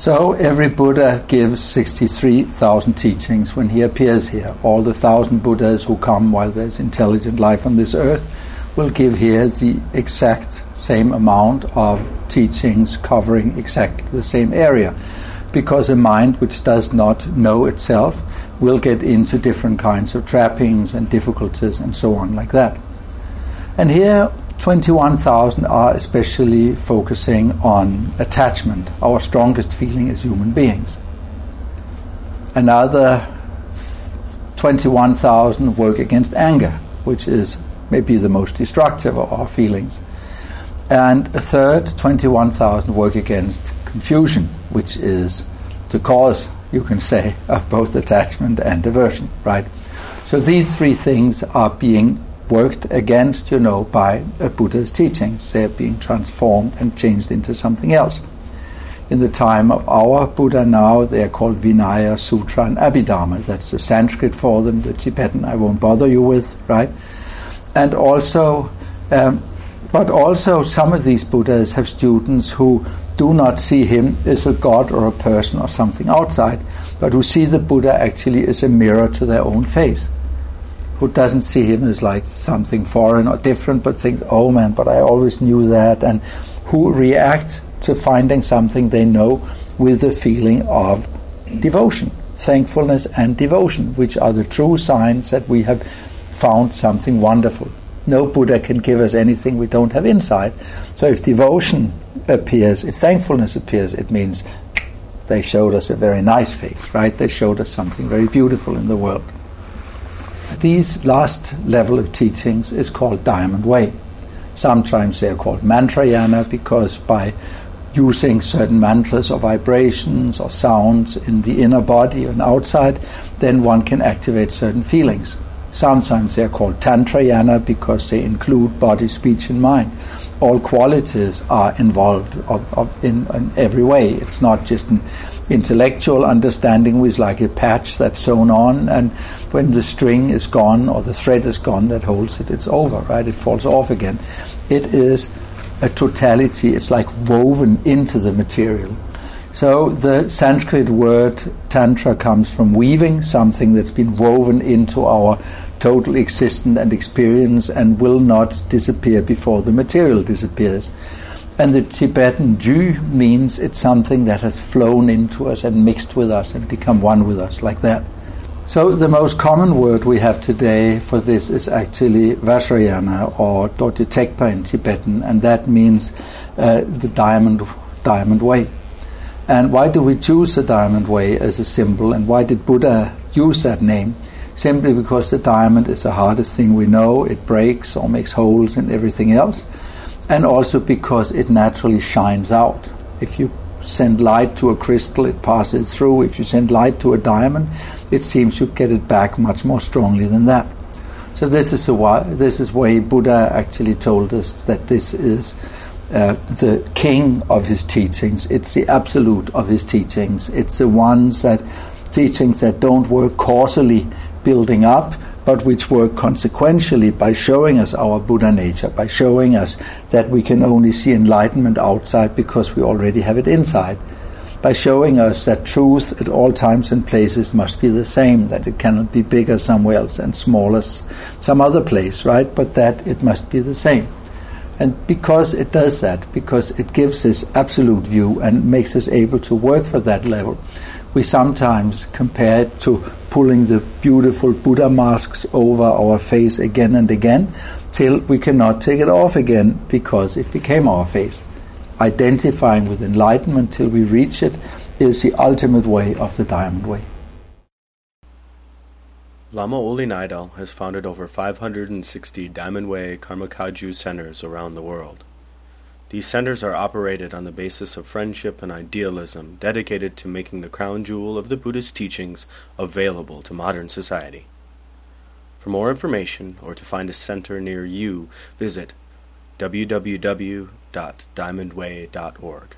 So every Buddha gives 63,000 teachings when he appears here. All the thousand Buddhas who come while there's intelligent life on this earth will give here the exact same amount of teachings covering exactly the same area. Because a mind which does not know itself will get into different kinds of trappings and difficulties and so on, like that. And here 21,000 are especially focusing on attachment, our strongest feeling as human beings. Another 21,000 work against anger, which is maybe the most destructive of our feelings. And a third, 21,000, work against confusion, which is the cause, you can say, of both attachment and aversion, right? So these three things are being worked against, you know, by a Buddha's teachings. They're being transformed and changed into something else. In the time of our Buddha now, they are called Vinaya, Sutra, and Abhidharma. That's the Sanskrit for them, the Tibetan I won't bother you with, right? And also, um, but also some of these Buddhas have students who do not see him as a god or a person or something outside, but who see the Buddha actually as a mirror to their own face who doesn't see him as like something foreign or different, but thinks, oh man, but I always knew that, and who react to finding something they know with the feeling of devotion, thankfulness, and devotion, which are the true signs that we have found something wonderful. No Buddha can give us anything we don't have inside. So if devotion appears, if thankfulness appears, it means they showed us a very nice face, right? They showed us something very beautiful in the world these last level of teachings is called Diamond Way. Sometimes they are called mantrayana because by using certain mantras or vibrations or sounds in the inner body and outside, then one can activate certain feelings. Sometimes they are called tantrayana because they include body, speech, and mind. All qualities are involved of, of in, in, every way. It's not just an intellectual understanding with like a patch that's sewn on, and when the string is gone or the thread is gone that holds it, it's over, right? It falls off again. It is a totality, it's like woven into the material. So the Sanskrit word tantra comes from weaving, something that's been woven into our total existence and experience and will not disappear before the material disappears. And the Tibetan Ju means it's something that has flown into us and mixed with us and become one with us, like that. So the most common word we have today for this is actually Vajrayana or Dorje Tekpa in Tibetan, and that means uh, the diamond, diamond way. And why do we choose the diamond way as a symbol, and why did Buddha use that name? Simply because the diamond is the hardest thing we know, it breaks or makes holes in everything else and also because it naturally shines out. If you send light to a crystal, it passes through. If you send light to a diamond, it seems you get it back much more strongly than that. So this is why this is why Buddha actually told us that this is uh, the king of his teachings. It's the absolute of his teachings. It's the ones that teachings that don't work causally building up, but which work consequentially by showing us our Buddha nature, by showing us that we can only see enlightenment outside because we already have it inside, by showing us that truth at all times and places must be the same, that it cannot be bigger somewhere else and smaller some other place, right? But that it must be the same. And because it does that, because it gives this absolute view and makes us able to work for that level, we sometimes compare it to pulling the beautiful Buddha masks over our face again and again till we cannot take it off again because it became our face. Identifying with enlightenment till we reach it is the ultimate way of the Diamond Way. Lama Ole Nydahl has founded over 560 Diamond Way Karma Kagyu centers around the world. These centers are operated on the basis of friendship and idealism, dedicated to making the crown jewel of the Buddhist teachings available to modern society. For more information or to find a center near you, visit www.diamondway.org.